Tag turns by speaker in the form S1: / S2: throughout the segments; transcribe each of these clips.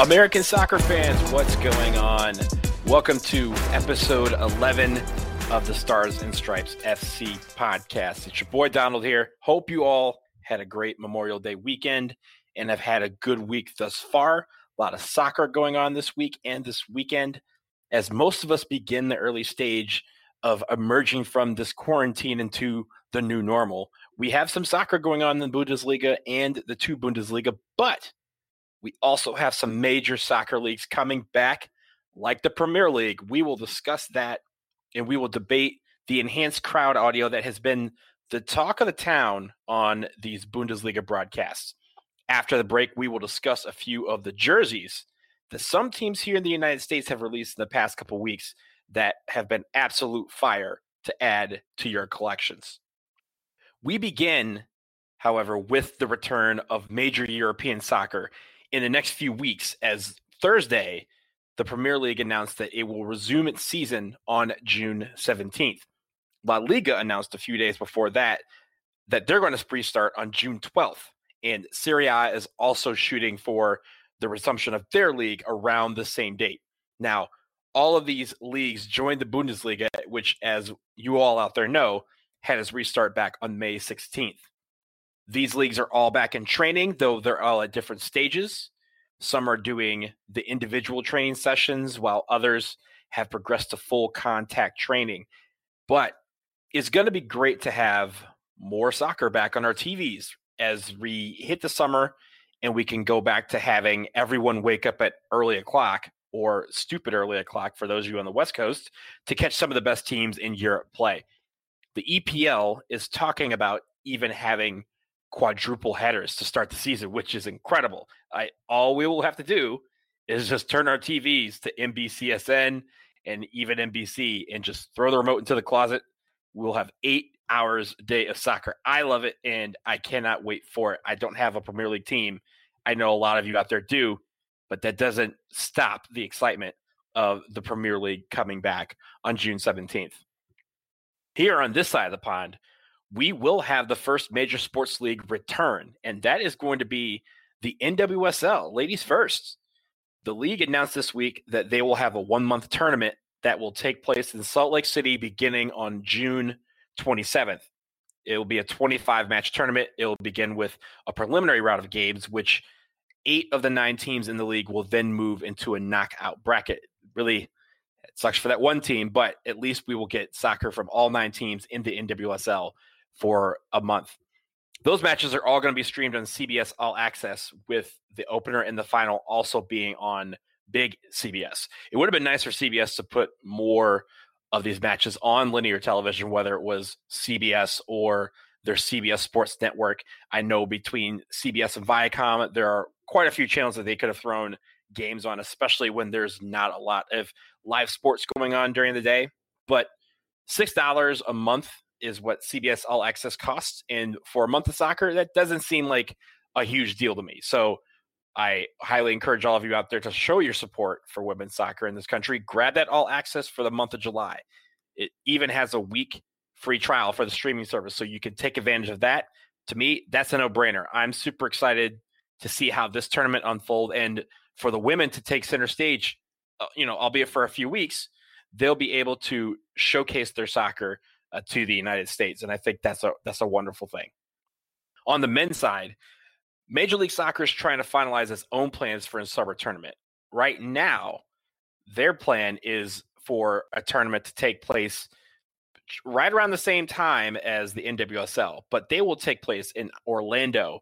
S1: American soccer fans, what's going on? Welcome to episode 11 of the Stars and Stripes FC podcast. It's your boy Donald here. Hope you all had a great Memorial Day weekend and have had a good week thus far. A lot of soccer going on this week and this weekend as most of us begin the early stage of emerging from this quarantine into the new normal. We have some soccer going on in the Bundesliga and the two Bundesliga, but we also have some major soccer leagues coming back, like the Premier League. We will discuss that and we will debate the enhanced crowd audio that has been the talk of the town on these Bundesliga broadcasts. After the break, we will discuss a few of the jerseys that some teams here in the United States have released in the past couple weeks that have been absolute fire to add to your collections. We begin, however, with the return of major European soccer in the next few weeks as Thursday, the Premier League announced that it will resume its season on June 17th. La Liga announced a few days before that that they're going to restart on June 12th. And Serie A is also shooting for the resumption of their league around the same date. Now, all of these leagues joined the Bundesliga, which, as you all out there know, had its restart back on May 16th. These leagues are all back in training, though they're all at different stages. Some are doing the individual training sessions, while others have progressed to full contact training. But it's going to be great to have more soccer back on our TVs as we hit the summer and we can go back to having everyone wake up at early o'clock or stupid early o'clock for those of you on the West Coast to catch some of the best teams in Europe play. The EPL is talking about even having quadruple headers to start the season, which is incredible. I all we will have to do is just turn our TVs to NBCSN and even NBC and just throw the remote into the closet. We'll have eight hours a day of soccer. I love it and I cannot wait for it. I don't have a Premier League team. I know a lot of you out there do, but that doesn't stop the excitement of the Premier League coming back on June 17th. Here on this side of the pond, we will have the first major sports league return, and that is going to be the NWSL, ladies first. The league announced this week that they will have a one month tournament that will take place in Salt Lake City beginning on June 27th. It will be a 25 match tournament. It will begin with a preliminary round of games, which eight of the nine teams in the league will then move into a knockout bracket. Really, it sucks for that one team, but at least we will get soccer from all nine teams in the NWSL for a month. Those matches are all going to be streamed on CBS All Access, with the opener and the final also being on big CBS. It would have been nice for CBS to put more of these matches on linear television, whether it was CBS or their CBS Sports Network. I know between CBS and Viacom, there are quite a few channels that they could have thrown games on, especially when there's not a lot of live sports going on during the day. But $6 a month is what CBS All Access costs. And for a month of soccer, that doesn't seem like a huge deal to me. So I highly encourage all of you out there to show your support for women's soccer in this country. Grab that all access for the month of July. It even has a week free trial for the streaming service, so you can take advantage of that. To me, that's a no brainer. I'm super excited to see how this tournament unfold and for the women to take center stage, uh, you know, albeit for a few weeks, they'll be able to showcase their soccer uh, to the United States, and I think that's a that's a wonderful thing. On the men's side, Major League Soccer is trying to finalize its own plans for a summer tournament. Right now, their plan is for a tournament to take place right around the same time as the NWSL, but they will take place in Orlando.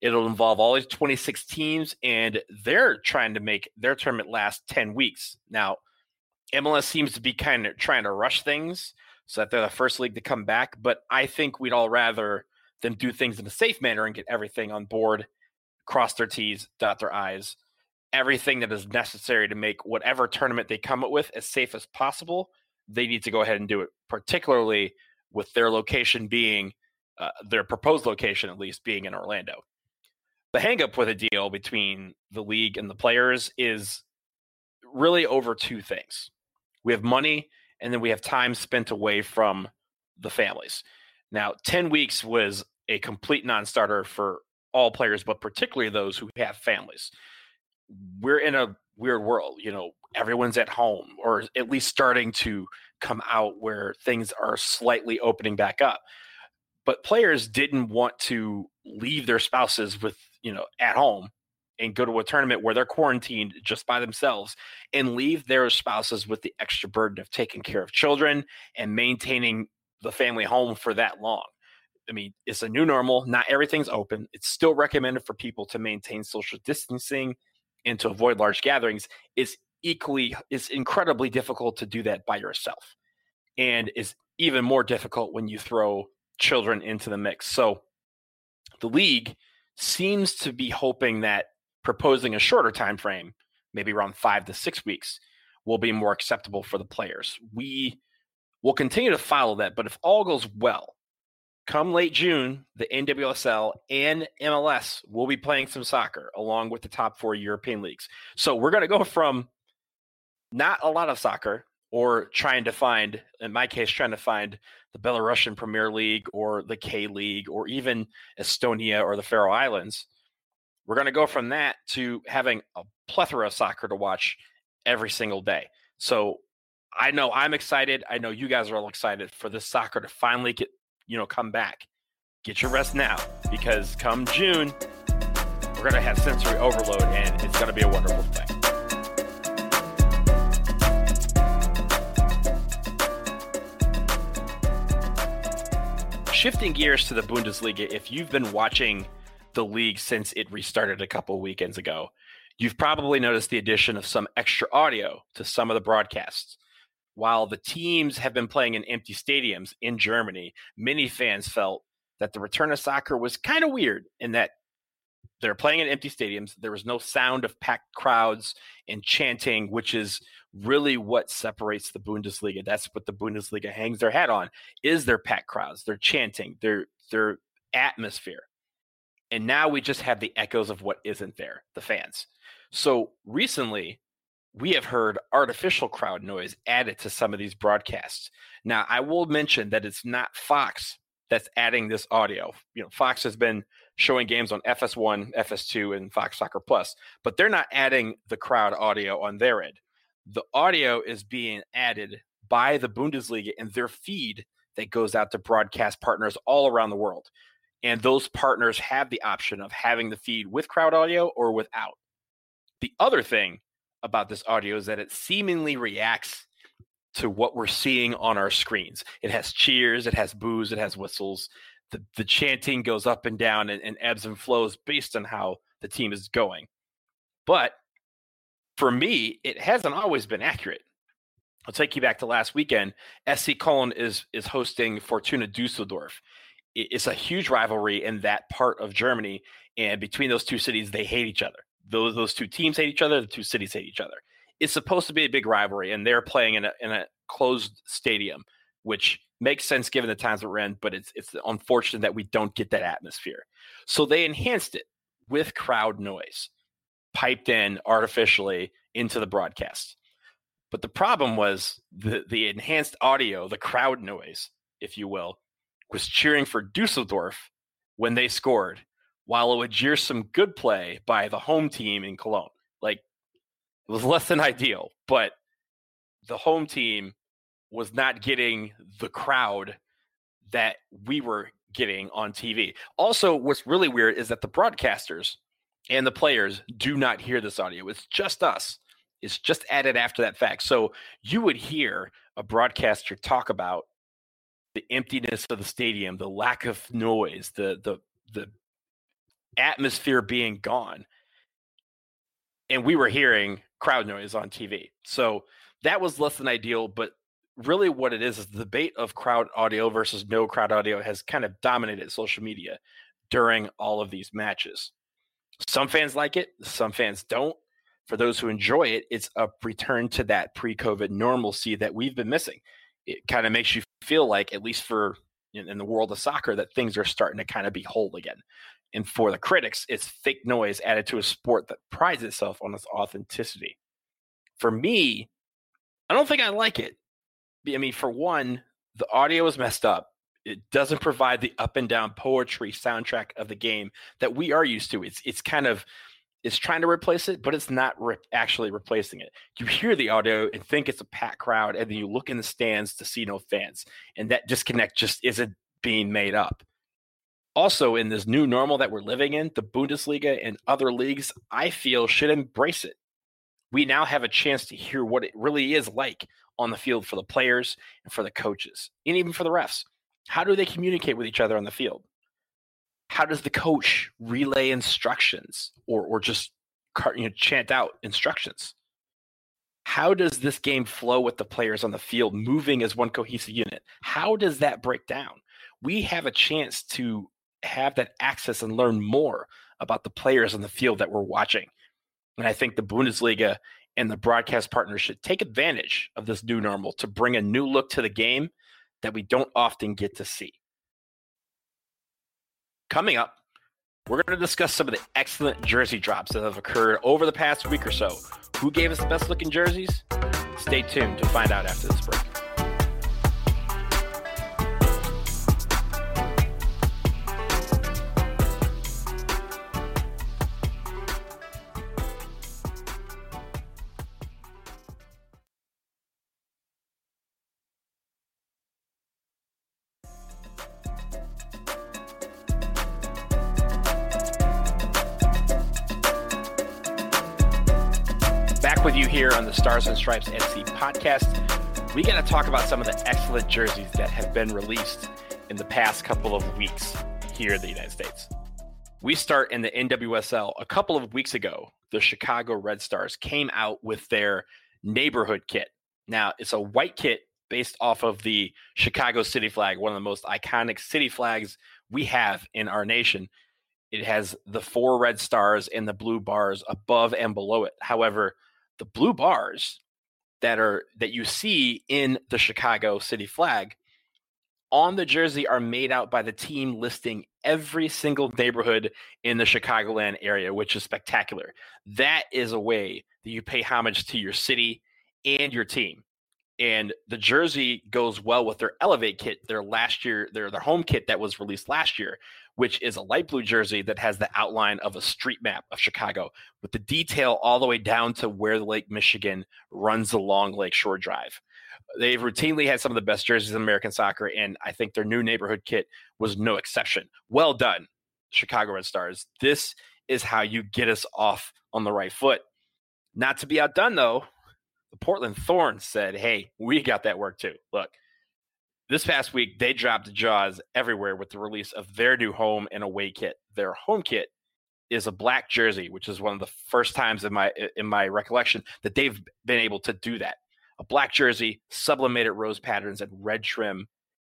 S1: It'll involve all these 26 teams, and they're trying to make their tournament last 10 weeks. Now, MLS seems to be kind of trying to rush things so that they're the first league to come back. But I think we'd all rather them do things in a safe manner and get everything on board, cross their T's, dot their I's, everything that is necessary to make whatever tournament they come up with as safe as possible. They need to go ahead and do it, particularly with their location being uh, their proposed location, at least being in Orlando. The hangup with a deal between the league and the players is really over two things. We have money and then we have time spent away from the families. Now, 10 weeks was a complete non starter for all players, but particularly those who have families. we're in a weird world. You know, everyone's at home or at least starting to come out where things are slightly opening back up. But players didn't want to leave their spouses with, you know, at home and go to a tournament where they're quarantined just by themselves and leave their spouses with the extra burden of taking care of children and maintaining the family home for that long. I mean, it's a new normal. Not everything's open. It's still recommended for people to maintain social distancing and to avoid large gatherings. It's equally, it's incredibly difficult to do that by yourself. And is even more difficult when you throw children into the mix. So the league seems to be hoping that proposing a shorter time frame, maybe around five to six weeks, will be more acceptable for the players. We will continue to follow that, but if all goes well, come late June, the NWSL and MLS will be playing some soccer along with the top four European leagues. So we're going to go from not a lot of soccer or trying to find, in my case, trying to find the Belarusian Premier League or the K League or even Estonia or the Faroe Islands we're going to go from that to having a plethora of soccer to watch every single day. So I know I'm excited. I know you guys are all excited for this soccer to finally get, you know, come back. Get your rest now because come June, we're going to have sensory overload and it's going to be a wonderful thing. Shifting gears to the Bundesliga, if you've been watching the league since it restarted a couple weekends ago. You've probably noticed the addition of some extra audio to some of the broadcasts. While the teams have been playing in empty stadiums in Germany, many fans felt that the return of soccer was kind of weird in that they're playing in empty stadiums. There was no sound of packed crowds and chanting, which is really what separates the Bundesliga. That's what the Bundesliga hangs their hat on: is their packed crowds, their chanting, their their atmosphere. And now we just have the echoes of what isn't there, the fans. So recently, we have heard artificial crowd noise added to some of these broadcasts. Now, I will mention that it's not Fox that's adding this audio. You know, Fox has been showing games on FS1, FS2, and Fox Soccer Plus, but they're not adding the crowd audio on their end. The audio is being added by the Bundesliga in their feed that goes out to broadcast partners all around the world. And those partners have the option of having the feed with crowd audio or without. The other thing about this audio is that it seemingly reacts to what we're seeing on our screens. It has cheers, it has boos, it has whistles. The, the chanting goes up and down and, and ebbs and flows based on how the team is going. But for me, it hasn't always been accurate. I'll take you back to last weekend. FC Cologne is is hosting Fortuna Dusseldorf, it's a huge rivalry in that part of Germany. And between those two cities, they hate each other. Those those two teams hate each other. The two cities hate each other. It's supposed to be a big rivalry, and they're playing in a in a closed stadium, which makes sense given the times we're in. But it's it's unfortunate that we don't get that atmosphere. So they enhanced it with crowd noise, piped in artificially into the broadcast. But the problem was the the enhanced audio, the crowd noise, if you will, was cheering for Dusseldorf when they scored, while it would jeer some good play by the home team in Cologne. Like it was less than ideal, but the home team was not getting the crowd that we were getting on TV. Also, what's really weird is that the broadcasters and the players do not hear this audio. It's just us. It's just added after that fact. So you would hear a broadcaster talk about the emptiness of the stadium, the lack of noise, the the the atmosphere being gone. And we were hearing crowd noise on TV. So that was less than ideal, but really what it is is the debate of crowd audio versus no crowd audio has kind of dominated social media during all of these matches. Some fans like it, some fans don't. For those who enjoy it, it's a return to that pre COVID normalcy that we've been missing. It kind of makes you feel like, at least for in, in the world of soccer, that things are starting to kind of be whole again. And for the critics, it's fake noise added to a sport that prides itself on its authenticity. For me, I don't think I like it. I mean, for one, the audio is messed up. It doesn't provide the up and down poetry soundtrack of the game that we are used to. It's it's kind of is trying to replace it, but it's not re- actually replacing it. You hear the audio and think it's a packed crowd, and then you look in the stands to see no fans, and that disconnect just isn't being made up. Also, in this new normal that we're living in, the Bundesliga and other leagues, I feel, should embrace it. We now have a chance to hear what it really is like on the field for the players and for the coaches, and even for the refs. How do they communicate with each other on the field? How does the coach relay instructions or or just you know, chant out instructions? How does this game flow with the players on the field moving as one cohesive unit? How does that break down? We have a chance to have that access and learn more about the players on the field that we're watching. And I think the Bundesliga and the broadcast partners should take advantage of this new normal to bring a new look to the game that we don't often get to see. Coming up, we're going to discuss some of the excellent jersey drops that have occurred over the past week or so. Who gave us the best looking jerseys? Stay tuned to find out after this break. With you here on the Stars and Stripes FC podcast. We got to talk about some of the excellent jerseys that have been released in the past couple of weeks here in the United States. We start in the NWSL. A couple of weeks ago, the Chicago Red Stars came out with their neighborhood kit. Now, it's a white kit based off of the Chicago city flag, one of the most iconic city flags we have in our nation. It has the four red stars and the blue bars above and below it. However, the blue bars that are that you see in the Chicago city flag on the jersey are made out by the team listing every single neighborhood in the Chicagoland area, which is spectacular. That is a way that you pay homage to your city and your team. And the jersey goes well with their Elevate kit, their last year, their their home kit that was released last year, which is a light blue jersey that has the outline of a street map of Chicago with the detail all the way down to where Lake Michigan runs along Lakeshore Drive. They've routinely had some of the best jerseys in American soccer, and I think their new neighborhood kit was no exception. Well done, Chicago Red Stars. This is how you get us off on the right foot. Not to be outdone, though, the Portland Thorns said, Hey, we got that work too. Look, this past week, they dropped jaws everywhere with the release of their new home and away kit. Their home kit is a black jersey, which is one of the first times in my in my recollection that they've been able to do that. A black jersey, sublimated rose patterns and red trim,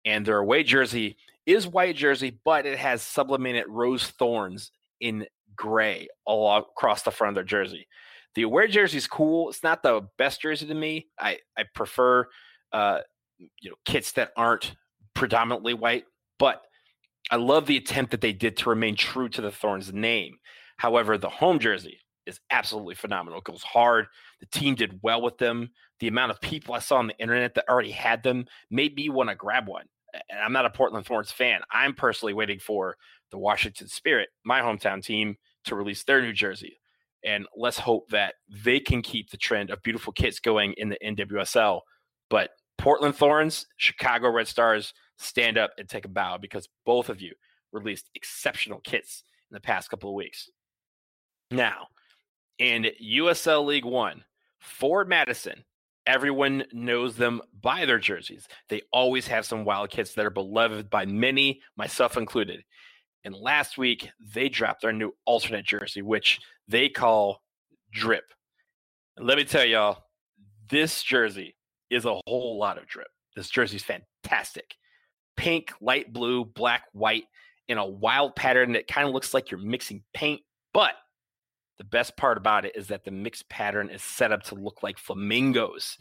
S1: and their away jersey is white jersey, but it has sublimated rose thorns in gray all across the front of their jersey. The away jersey is cool. It's not the best jersey to me. I I prefer uh, you know kits that aren't predominantly white, but I love the attempt that they did to remain true to the Thorns name. However, the home jersey is absolutely phenomenal. It goes hard. The team did well with them. The amount of people I saw on the internet that already had them made me want to grab one. And I'm not a Portland Thorns fan. I'm personally waiting for the Washington Spirit, my hometown team, to release their new jersey. And let's hope that they can keep the trend of beautiful kits going in the NWSL. But Portland Thorns, Chicago Red Stars, stand up and take a bow because both of you released exceptional kits in the past couple of weeks. Now, in USL League One, Forward Madison, everyone knows them by their jerseys. They always have some wild kits that are beloved by many, myself included. And last week, they dropped their new alternate jersey, which they call Drip. And let me tell y'all, this jersey is a whole lot of drip. This jersey's fantastic. Pink, light blue, black, white in a wild pattern that kind of looks like you're mixing paint. But the best part about it is that the mixed pattern is set up to look like flamingos.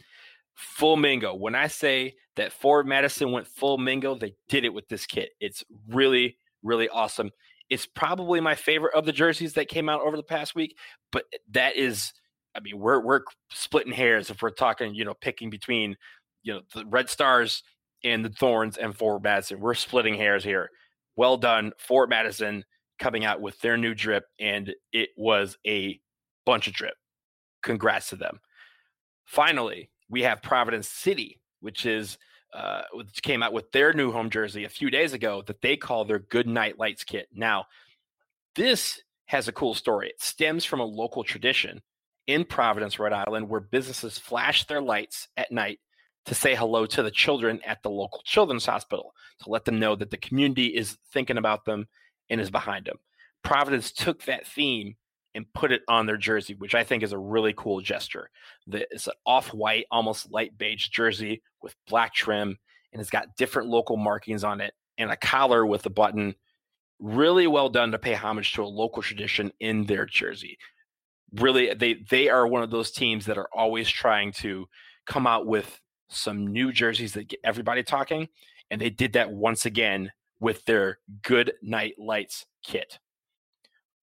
S1: Full mingo. When I say that Forward Madison went full mingo, they did it with this kit. It's really, really awesome. It's probably my favorite of the jerseys that came out over the past week, but that is I mean, we're we're splitting hairs if we're talking, you know, picking between, you know, the Red Stars and the Thorns and Forward Madison. We're splitting hairs here. Well done, Forward Madison. coming out with their new drip, and it was a bunch of drip. Congrats to them. Finally, we have Providence City, which is uh, which came out with their new home jersey a few days ago that they call their Good Night Lights kit. Now, this has a cool story. It stems from a local tradition in Providence, Rhode Island, where businesses flash their lights at night to say hello to the children at the local children's hospital to let them know that the community is thinking about them and is behind them. Providence took that theme and put it on their jersey, which I think is a really cool gesture. It's an off white, almost light beige jersey with black trim, and it's got different local markings on it and a collar with a button. Really well done to pay homage to a local tradition in their jersey. Really, they they are one of those teams that are always trying to come out with some new jerseys that get everybody talking, and they did that once again with their Good Night Lights kit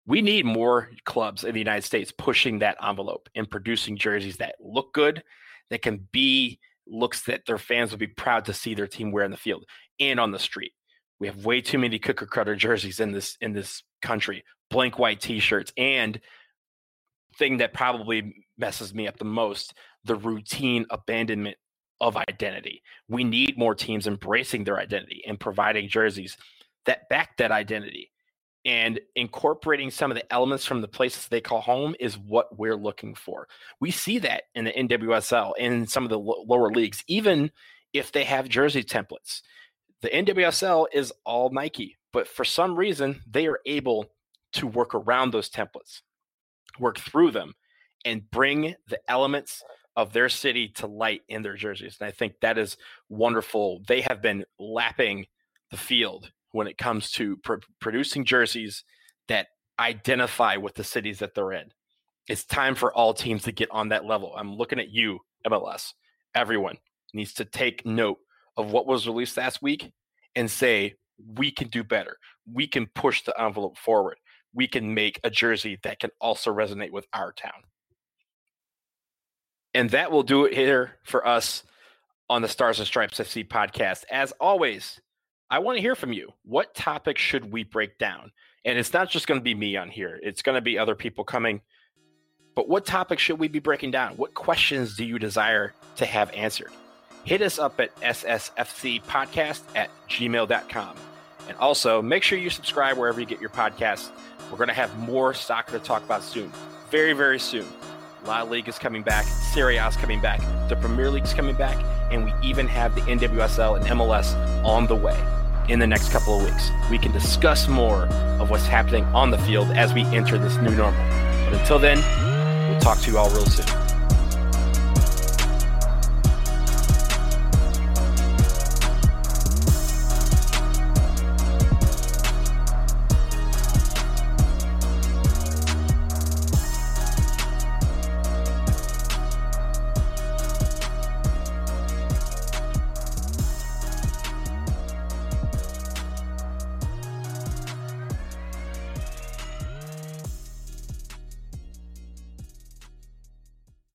S1: we need more clubs in the United States pushing that envelope and producing jerseys that look good, that can be looks that their fans will be proud to see their team wear in the field and on the street. We have way too many cooker cutter jerseys in this in this country, blank white t-shirts, and thing that probably messes me up the most, the routine abandonment of identity. We need more teams embracing their identity and providing jerseys that back that identity and incorporating some of the elements from the places they call home is what we're looking for. We see that in the NWSL and some of the lower leagues, even if they have jersey templates. The NWSL is all Nike, but for some reason, they are able to work around those templates, work through them, and bring the elements of their city to light in their jerseys. And I think that is wonderful. They have been lapping the field when it comes to pr- producing jerseys that identify with the cities that they're in. It's time for all teams to get on that level. I'm looking at you, MLS. Everyone needs to take note of what was released last week and say, we can do better. We can push the envelope forward. We can make a jersey that can also resonate with our town. And that will do it here for us on the Stars and Stripes FC podcast. As always, I want to hear from you. What topic should we break down? And it's not just going to be me on here, it's going to be other people coming. But what topic should we be breaking down? What questions do you desire to have answered? Hit us up at ssfcpodcast at gmail.com. And also make sure you subscribe wherever you get your podcasts. We're going to have more soccer to talk about soon. Very, very soon. La Liga is coming back, Serie A is coming back, the Premier League is coming back, and we even have the NWSL and MLS on the way in the next couple of weeks. We can discuss more of what's happening on the field as we enter this new normal. But until then, we'll talk to you all real soon.